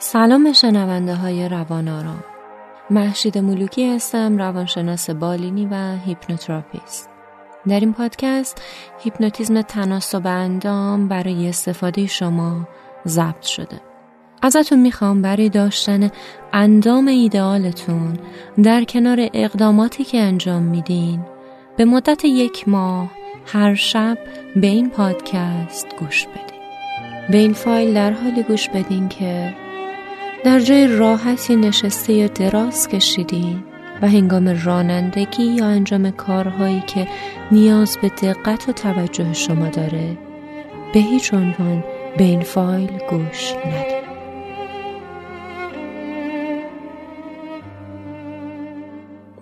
سلام شنونده های روان آرام. مهشید ملوکی هستم روانشناس بالینی و هیپنوتراپیست. در این پادکست هیپنوتیزم تناسب اندام برای استفاده شما ضبط شده. ازتون می‌خوام برای داشتن اندام ایدئالتون در کنار اقداماتی که انجام میدین به مدت یک ماه هر شب به این پادکست گوش بدین. به این فایل در حالی گوش بدین که در جای راحتی نشسته یا دراز کشیدین و هنگام رانندگی یا انجام کارهایی که نیاز به دقت و توجه شما داره به هیچ عنوان به این فایل گوش ندید.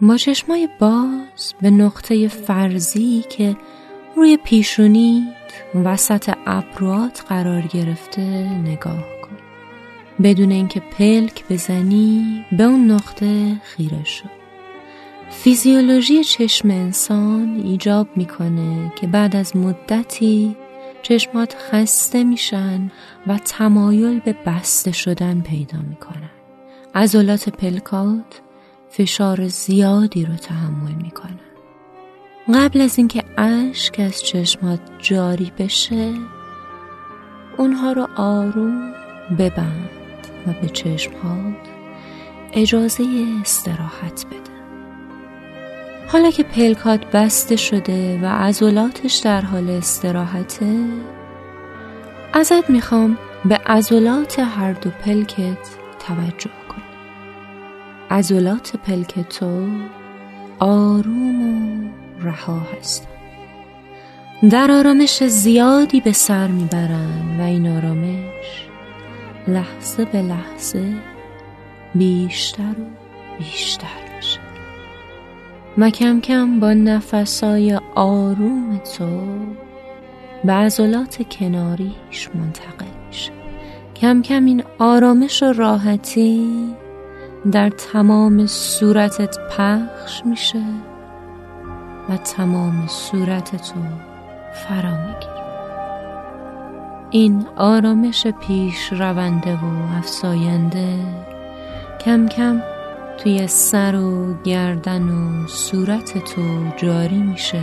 با چشمای باز به نقطه فرضی که روی پیشونیت وسط ابروات قرار گرفته نگاه بدون اینکه پلک بزنی به اون نقطه خیره شو. فیزیولوژی چشم انسان ایجاب می‌کنه که بعد از مدتی چشمات خسته میشن و تمایل به بسته شدن پیدا می‌کنن. عضلات پلکات فشار زیادی رو تحمل می‌کنن. قبل از اینکه اشک از چشمات جاری بشه اونها رو آروم ببند. و به چشمات اجازه استراحت بده. حالا که پلکات بسته شده و عضلاتش در حال استراحته ازت می‌خوام به عضلات هر دو پلکت توجه کن عضلات پلک تو آروم و رها هستن. در آرامش زیادی به سر می‌برن و این آرامش لحظه به لحظه بیشتر و بیشتر میشه. و کم کم با نفسای آروم تو به عضلات کناریش منتقل میشه. کم کم این آرامش و راحتی در تمام صورتت پخش میشه و تمام صورت تو فرا می‌گیره. این آرامش پیش رونده و افساینده کم کم توی سر و گردن و صورت تو جاری میشه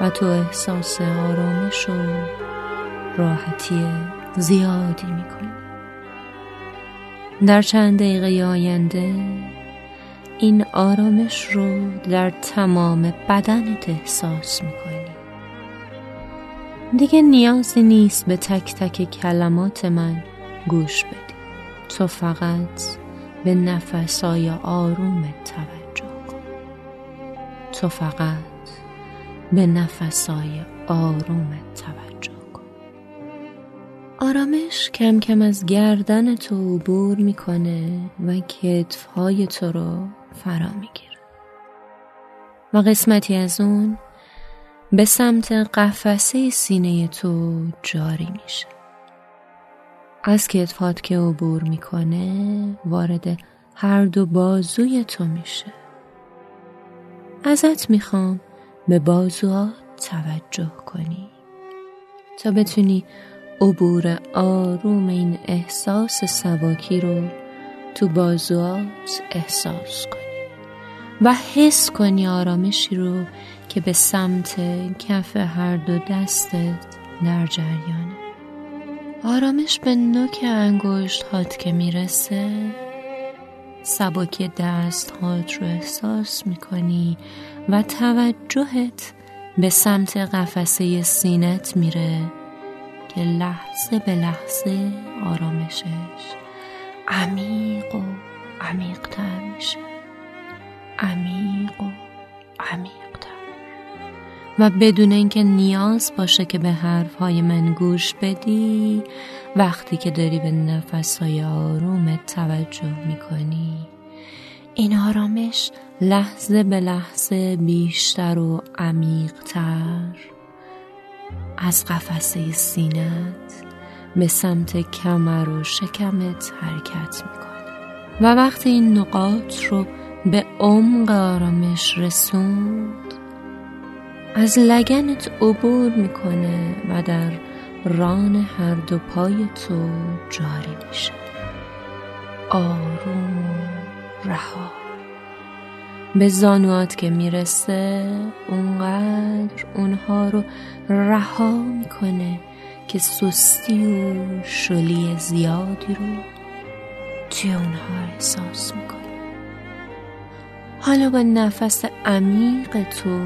و تو احساس آرامش و راحتی زیادی می‌کنی. در چند دقیقه آینده این آرامش رو در تمام بدنت احساس می‌کنی. دیگه نیازی نیست به تک تک کلمات من گوش بدی. تو فقط به نفسای آرومت توجه کن. تو فقط به نفسای آرومت توجه کن. آرامش کم کم از گردن تو عبور می‌کنه و کتفهای تو رو فرا می‌گیره. و قسمتی از اون به سمت قفسه سینه تو جاری میشه. از کتفات که عبور می‌کنه وارد هر دو بازوی تو میشه. ازت می‌خوام به بازوات توجه کنی تا بتونی عبور آروم این احساس سواکی رو تو بازوات احساس کنی. و حس کنی آرامشی رو که به سمت کف هر دو دستت در جریانه. آرامش به نوک انگشت هات که می‌رسه. سباکی دست هات رو احساس می‌کنی و توجهت به قفسه قفسه سینت میره که لحظه به لحظه آرامشش عمیق و عمیقتر میشه. عمیق و و بدون اینکه نیاز باشه که به حرفهای من گوش بدی وقتی که داری به نفسهای آرومت توجه می‌کنی این آرامش لحظه به لحظه بیشتر و عمیقتر. از قفسه سینت به سمت کمر و شکمت حرکت می‌کنه و وقتی این نقاط رو به عمق آرامش رسوند. از لگنت عبور می‌کنه و در ران هر دو پای تو جاری میشه. آروم رها. به زانوات که می‌رسه اونقدر اونها رو رها می‌کنه که سستی و شلی زیادی رو توی اونها احساس می‌کنه. حالا با نفس عمیق تو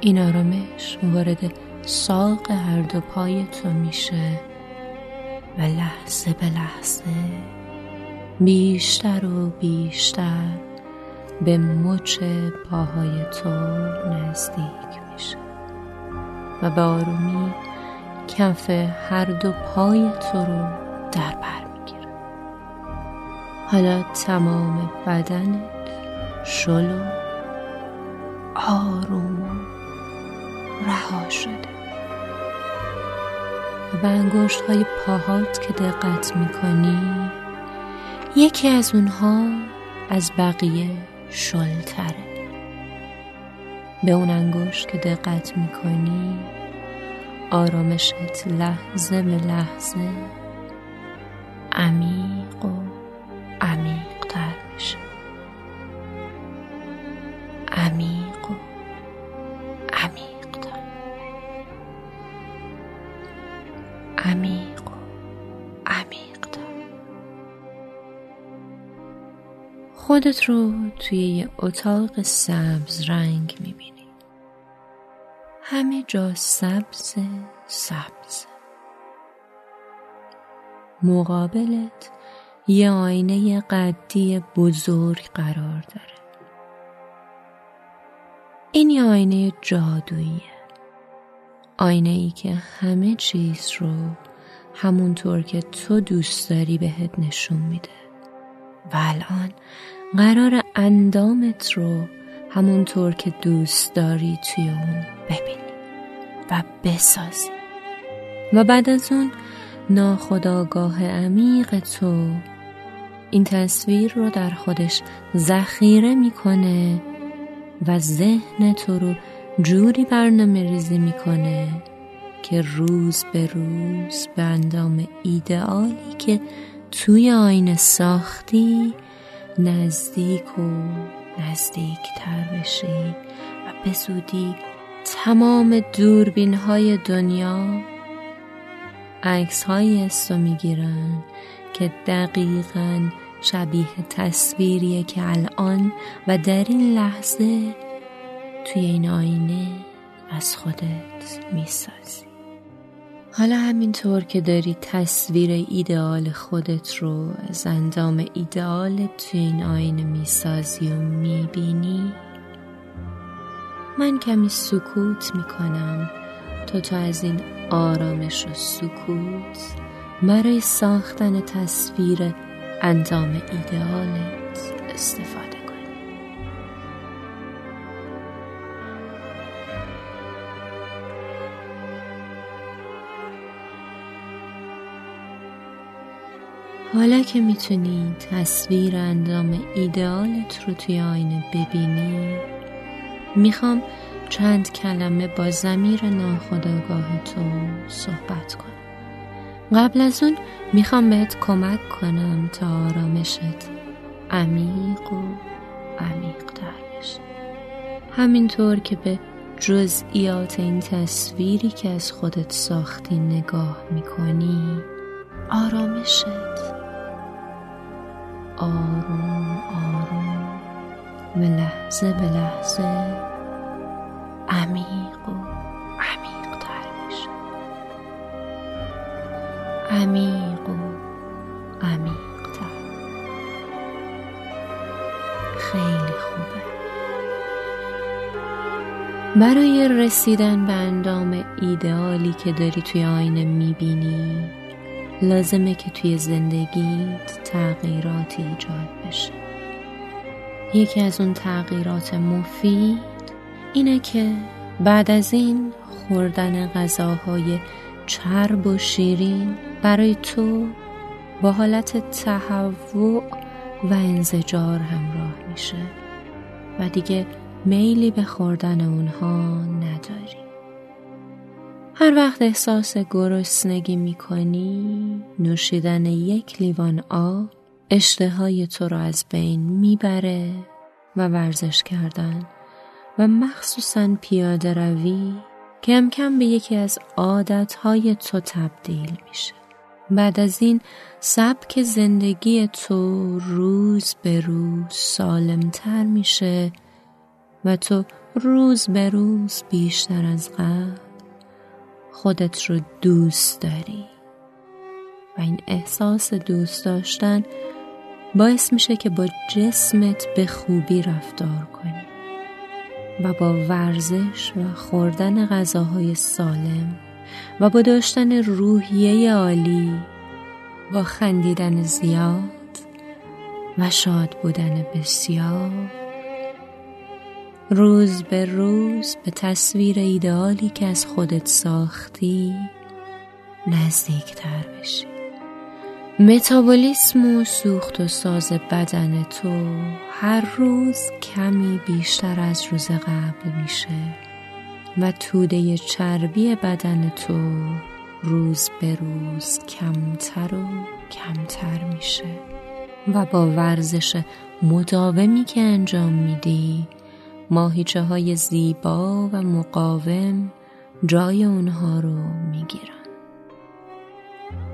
این آرامش وارد ساق هر دو پای تو میشه و لحظه به لحظه بیشتر و بیشتر به مچ پاهای تو نزدیک میشه. و به آرومی کف هر دو پای تو رو در بر می‌گیره. حالا تمام بدنت شلو آروم رها شده. و به انگشت های پاهات که دقت می‌کنی یکی از اونها از بقیه شلتره. به اون انگشت که دقت می‌کنی آرامشت لحظه به لحظه عمیق عمیق و عمیقتر عمیق و عمیقتر خودت رو توی یه اتاق سبز رنگ می‌بینی. همه جا سبز سبز. مقابلت یه آینه قدی بزرگ قرار داره. این یه آینه جادوییه آینه ای که همه چیز رو همونطور که تو دوست داری بهت نشون میده. و الان قرار اندامت رو همونطور که دوست داری توی اون ببینی و بسازی. و بعد از اون ناخداگاه عمیق تو این تصویر رو در خودش ذخیره می‌کنه و ذهن تو رو جوری برنامه ریزی می‌کنه که روز به روز به اندام ایدئالی که توی آینه ساختی نزدیک و نزدیکتر بشی و به زودی تمام دوربین های دنیا عکس های استو می‌گیرن که دقیقا شبیه تصویریه که الان و در این لحظه توی این آینه از خودت می‌سازی. حالا همینطور که داری تصویر ایدئال خودت رو از اندام ایدئالت توی این آینه می‌سازی و می‌بینی من کمی سکوت می‌کنم تا تو از این آرامش و سکوت برای ساختن تصویر اندام ایدئالت استفاده حالا که می‌تونی تصویر اندام ایدئالت رو توی آینه ببینی می‌خوام چند کلمه با زمیر ناخداگاه تو صحبت کنم. قبل از اون می‌خوام بهت کمک کنم تا آرامشت عمیق و عمیقتر بشه. همینطور که به جزئیات این تصویری که از خودت ساختی نگاه می‌کنی آرامشت. آروم آروم و لحظه به لحظه عمیق و عمیق و عمیق تر. خیلی خوبه. برای رسیدن به اندام ایدئالی که داری توی آینه می‌بینی لازمه که توی زندگیت تغییراتی ایجاد بشه. یکی از اون تغییرات مفید اینه که بعد از این خوردن غذاهای چرب و شیرین برای تو با حالت تهوع و انزجار همراه میشه و دیگه میلی به خوردن اونها نداری. هر وقت احساس گرسنگی می کنی نوشیدن یک لیوان آب اشتهای تو را از بین می‌بره و ورزش کردن و مخصوصا پیاده روی کم کم به یکی از عادتهای تو تبدیل میشه. بعد از این سبک زندگی تو روز به روز سالمتر میشه و تو روز به روز بیشتر از قبل خودت رو دوست داری. و این احساس دوست داشتن باعث میشه که با جسمت به خوبی رفتار کنی و با ورزش و خوردن غذاهای سالم و با داشتن روحیه عالی با خندیدن زیاد و شاد بودن بسیار. روز به روز به تصویر ایدئالی که از خودت ساختی نزدیکتر بشی. متابولیسم و سوخت و ساز بدن تو هر روز کمی بیشتر از روز قبل میشه. و توده چربی بدن تو روز به روز کمتر و کمتر میشه. و با ورزش مداومی که انجام میدی ماهیچه های زیبا و مقاوم جای اونها رو می‌گیرن.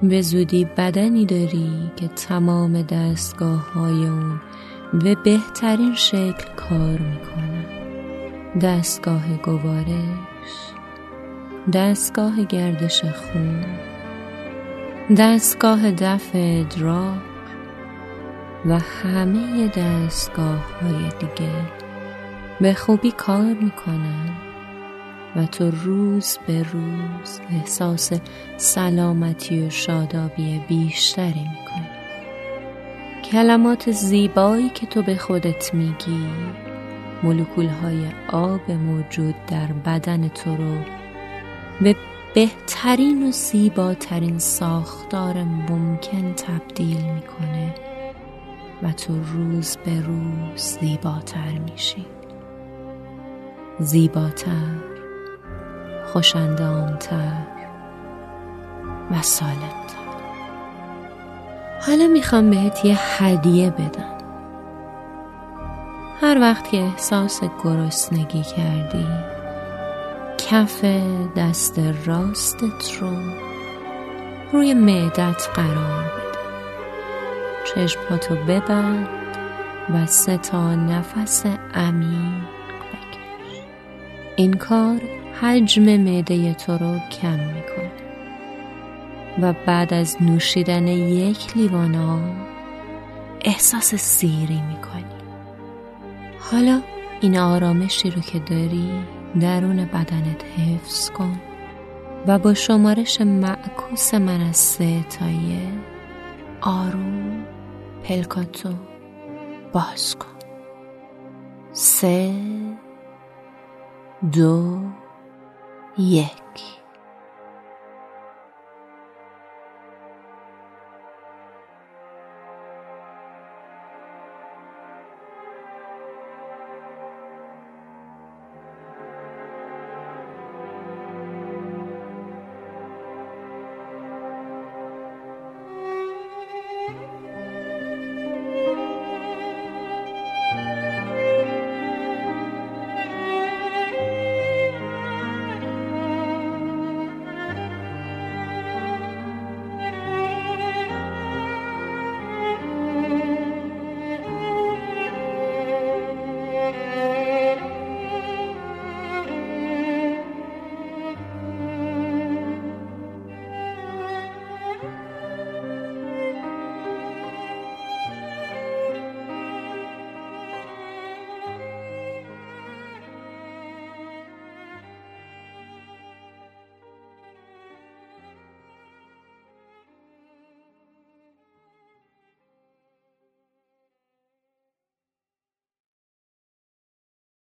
به زودی بدنی داری که تمام دستگاه های اون به بهترین شکل کار می‌کنن. دستگاه گوارش دستگاه گردش خون دستگاه دفع ادرار و همه دستگاه های دیگه به خوبی کار می‌کنن و تو روز به روز احساس سلامتی و شادابی بیشتری می‌کنی. کلمات زیبایی که تو به خودت میگی مولکول های آب موجود در بدن تو رو. به بهترین و زیباترین ساختار ممکن تبدیل می‌کنه و تو روز به روز زیباتر میشی. زیباتر خوشندامتر و سالمتر. حالا می‌خوام بهت یه هدیه بدم. هر وقت که احساس گرسنگی کردی کف دست راستت رو روی معدت قرار بده. چشماتو ببند و سه تا نفس عمیق بکش. این کار حجم معده تو رو کم می‌کنه. و بعد از نوشیدن یک لیوان آب احساس سیری می‌کنی. حالا این آرامشی رو که داری درون بدنت حفظ کن و با شمارش معکوس من از سه تایه آروم پلکاتو باز کن. سه دو یک.